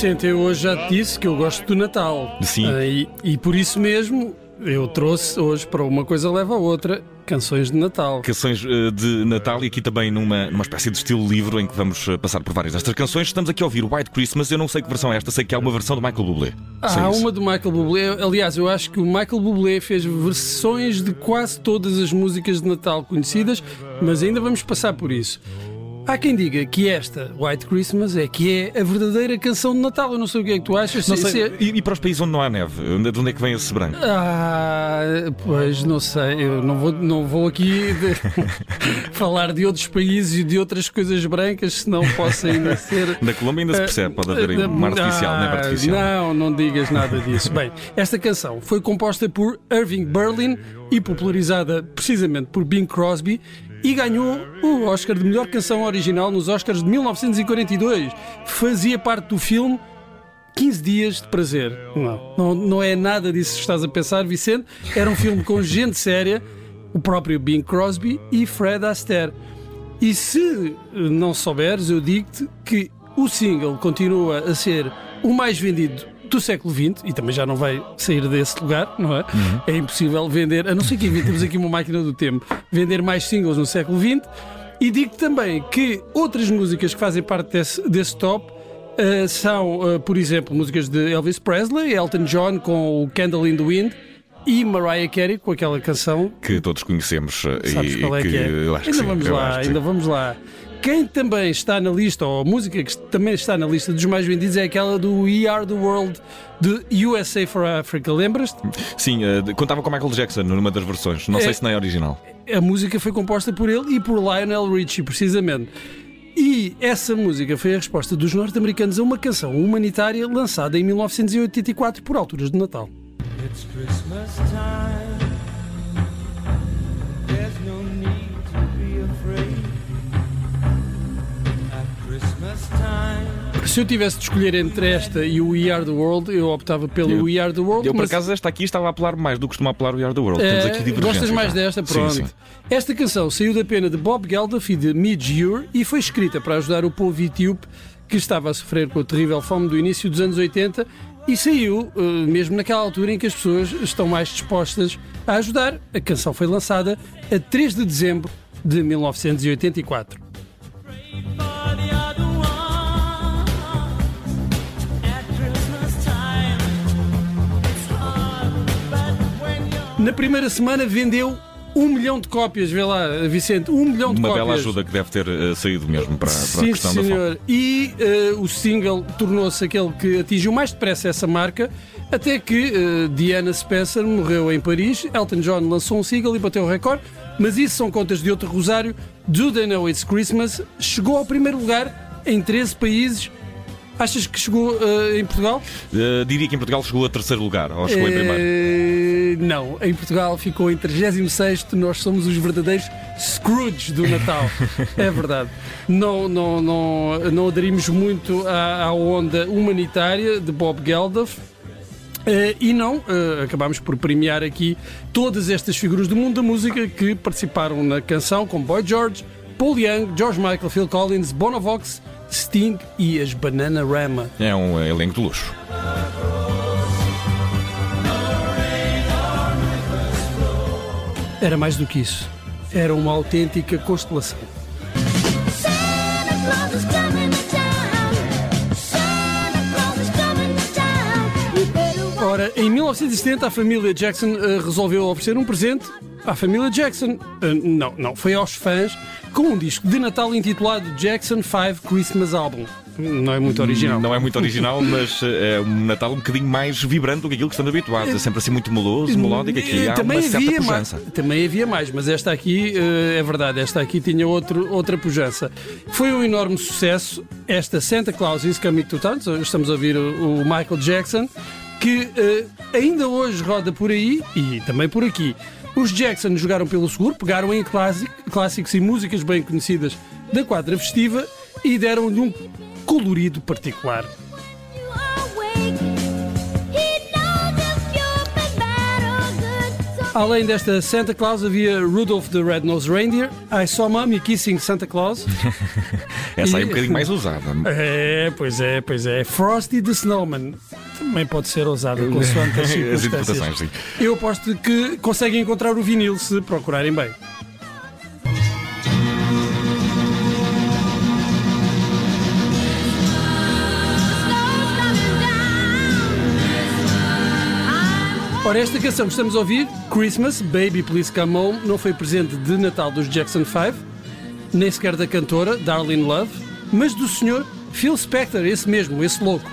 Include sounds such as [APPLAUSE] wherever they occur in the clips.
Vicente, eu hoje já te disse que eu gosto do Natal. Sim. Ah, e, e por isso mesmo eu trouxe hoje para uma coisa leva a outra canções de Natal. Canções eh, de Natal e aqui também numa, numa espécie de estilo livro em que vamos eh, passar por várias destas canções. Estamos aqui a ouvir White Christmas. Eu não sei que versão é esta, sei que há uma versão do Michael Bublé. Sei Há uma do Michael Bublé. Aliás, eu acho que o Michael Bublé fez versões de quase todas as músicas de Natal conhecidas, mas ainda vamos passar por isso. Há quem diga que esta, White Christmas, é que é a verdadeira canção de Natal. Eu não sei o que é que tu achas. Não Se- sei, se- e, e para os países onde não há neve, de onde é que vem esse branco? Ah, pois não sei, eu não vou, não vou aqui de- [LAUGHS] falar de outros países e de outras coisas brancas, senão posso ainda ser. [LAUGHS] Na Colômbia ainda se percebe, pode haver aí Ah, uma artificial, neve ah, artificial. Não, não digas nada disso. Bem, esta canção foi composta por Irving Berlin e popularizada precisamente por Bing Crosby e ganhou o Oscar de melhor canção original nos Oscars de 1942. Fazia parte do filme 15 dias de prazer. Não, não, não é nada disso que estás a pensar, Vicente. Era um filme com gente séria, o próprio Bing Crosby e Fred Astaire. E se não souberes, eu digo-te que o single continua a ser o mais vendido do século XX e também já não vai sair desse lugar, não é? É impossível vender, a não ser que inventemos aqui uma máquina do tempo, vender mais singles no século XX. E digo também que outras músicas que fazem parte desse, desse top Uh, são, uh, por exemplo, músicas de Elvis Presley, Elton John com o Candle in the Wind e Mariah Carey com aquela canção. Que todos conhecemos eh, Sabes e qual é que, é? que ainda sim, vamos lá, que sim. ainda vamos lá. Quem também está na lista, ou a música que também está na lista dos mais vendidos, é aquela do We Are the World de USA for Africa. Lembras-te? Sim, de- contava com Michael Jackson numa das versões. Não É. sei se não é original. A música foi composta por ele e por Lionel Richie, precisamente. E essa música foi a resposta dos norte-americanos a uma canção humanitária lançada em 1984 por alturas de Natal. It's Christmas time. Se eu tivesse de escolher entre esta e o We Are the World, eu optava pelo Eu- We Are the World. Eu, por mas, acaso, esta aqui estava a apelar mais do que costuma apelar o We Are the World. Divergências. gostas mais já. desta? Sim, Pronto. sim. Esta canção saiu da pena de Bob Geldof e de Midge Ure e foi escrita para ajudar o povo etíope que estava a sofrer com a terrível fome do início dos anos 80 e saiu eh, mesmo naquela altura em que as pessoas estão mais dispostas a ajudar. A canção foi lançada a 3 de dezembro de 1984. Na primeira semana vendeu um milhão de cópias, vê lá, Vicente, um milhão de Uma cópias. bela ajuda que deve ter eh, saído mesmo para, para a Sim, questão da fome. senhor. E eh, o single tornou-se aquele que atingiu mais depressa essa marca, até que eh, Diana Spencer morreu em Paris. Elton John lançou um single e bateu o recorde, mas isso são contas de outro rosário. Do They Know It's Christmas chegou ao primeiro lugar em 13 países. Achas que chegou eh, em Portugal? Eh, diria que em Portugal chegou a terceiro lugar, ou chegou em primeiro. Não, em Portugal ficou em 36 nós somos os verdadeiros Scrooge do Natal. [LAUGHS] é verdade. Não, não, não, não aderimos muito à, à onda humanitária de Bob Geldof. Eh, e não, eh, acabámos por premiar aqui todas estas figuras do mundo da música que participaram na canção, como Boy George, Paul Young, George Michael, Phil Collins, Bonovox, Sting e as Bananarama. É um elenco de luxo. Era mais do que isso. Era uma autêntica constelação. Ora, em 1970 a família Jackson eh, resolveu oferecer um presente à família Jackson. Eh, não, não, foi aos fãs com um disco de Natal intitulado Jackson 5 Christmas Album. Não é muito original. Não é muito original, [LAUGHS] mas eh, é um Natal um bocadinho mais vibrante do que aquilo que estamos habituados. É sempre assim muito meloso, melódico. Aqui Eh, há uma certa havia pujança. mais, também havia mais, mas esta aqui eh, é verdade, esta aqui tinha outro, outra pujança. Foi um enorme sucesso. Esta Santa Claus is Coming to Town, estamos a ouvir o, o Michael Jackson, que eh, ainda hoje roda por aí e também por aqui. Os Jackson jogaram pelo seguro, pegaram em clássico- clássicos e músicas bem conhecidas da quadra festiva e deram-lhe um colorido particular. Além desta Santa Claus, havia Rudolph the Red-Nosed Reindeer, I Saw Mommy Kissing Santa Claus. [LAUGHS] Essa aí é um bocadinho mais usada. É, pois é, pois é. Frosty the Snowman. Também pode ser usada consoante [LAUGHS] as As circunstâncias. interpretações, sim. Eu aposto que conseguem encontrar o vinil se procurarem bem. Ora, esta canção que estamos a ouvir, Christmas, Baby Please Come Home, não foi presente de Natal dos Jackson 5, nem sequer da cantora, Darlene Love, mas do senhor Phil Spector, esse mesmo, esse louco.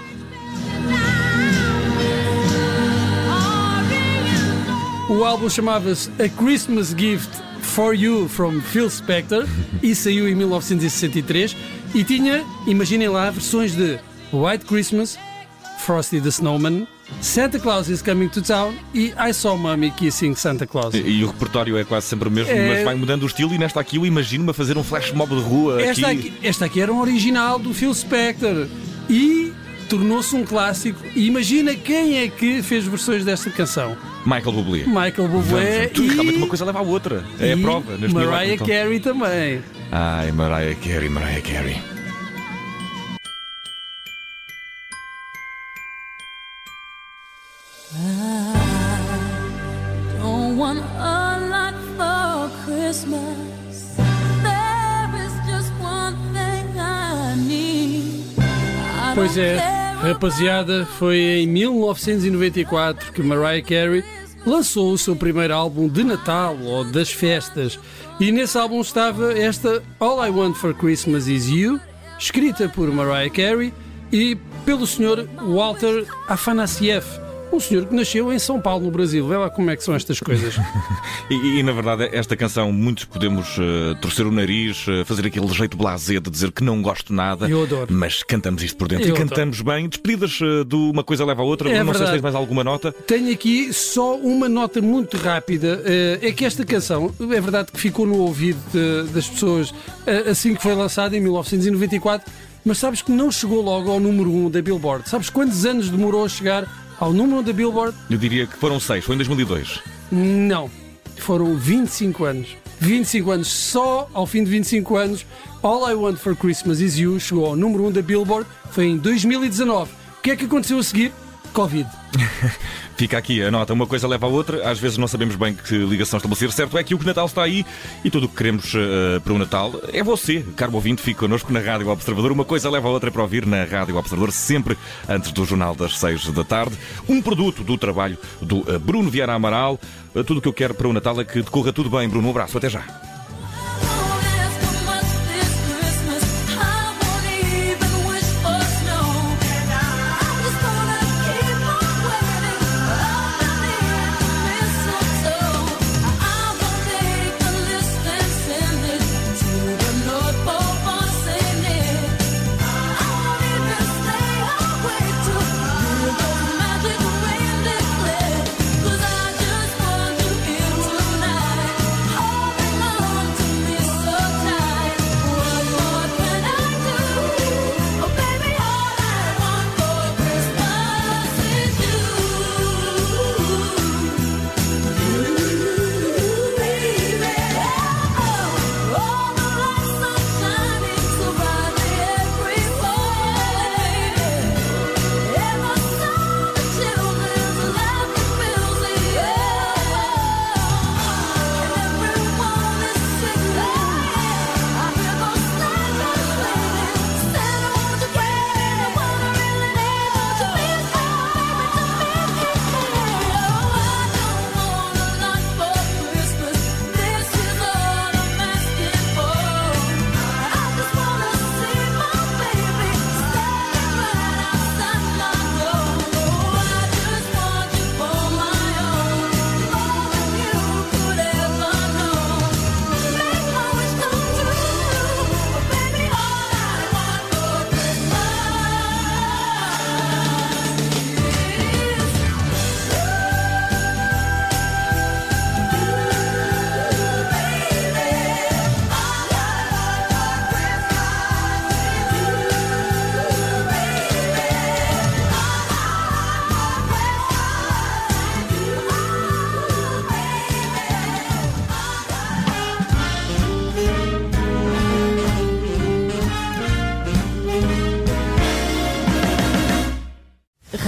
O álbum chamava-se A Christmas Gift for You from Phil Spector e saiu em 1963 e tinha, imaginem lá, versões de White Christmas, Frosty the Snowman, Santa Claus is Coming to Town e I Saw Mommy Kissing Santa Claus. E, e o repertório é quase sempre o mesmo, É- mas vai mudando o estilo e nesta aqui eu imagino-me a fazer um flash mob de rua Esta aqui. aqui, esta aqui era um original do Phil Spector e tornou-se um clássico. E imagina quem é que fez versões desta canção: Michael Bublé. Michael Bublé Vamos, e, realmente uma coisa leva à outra. É a prova. Mariah. Carey também. Ai, Mariah Carey, Mariah Carey. Pois é, rapaziada, foi em 1994 que Mariah Carey lançou o seu primeiro álbum de Natal ou das festas. E nesse álbum estava esta All I Want for Christmas Is You, escrita por Mariah Carey e pelo Sr. Walter Afanasieff, um senhor que nasceu em São Paulo, no Brasil. Vê lá como é que são estas coisas. [LAUGHS] E, e, na verdade, esta canção, muitos podemos eh, torcer o nariz, eh, fazer aquele jeito blasé de dizer que não gosto nada. Eu adoro. Mas cantamos isto por dentro Eu e cantamos bem. Despedidas eh, de uma coisa leva à outra. É não sei se verdade. tens mais alguma nota. Tenho aqui só uma nota muito rápida. É que esta canção, é verdade que ficou no ouvido de- das pessoas assim que foi lançada em 1994, mas sabes que não chegou logo ao número 1 da Billboard. Sabes quantos anos demorou a chegar ao número 1 da Billboard? Eu diria que foram seis, foi em 2002. Não. Foram 25 anos. 25 anos. Só ao fim de 25 anos, All I Want for Christmas Is You chegou ao número 1 da Billboard. Foi em 2019. O que é que aconteceu a seguir? Covid. [LAUGHS] Fica aqui a nota, uma coisa leva à outra, às vezes não sabemos bem que ligação estabelecer. Certo é que o Natal está aí e tudo o que queremos eh, para o Natal é você, caro ouvinte, fique connosco na Rádio Observador. Uma coisa leva à outra para ouvir na Rádio Observador, sempre antes do Jornal das 6 da tarde. Um produto do trabalho do eh, Bruno Vieira Amaral. Eh, tudo o que eu quero para o Natal é que decorra tudo bem, Bruno. Um abraço, até já.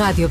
Rádio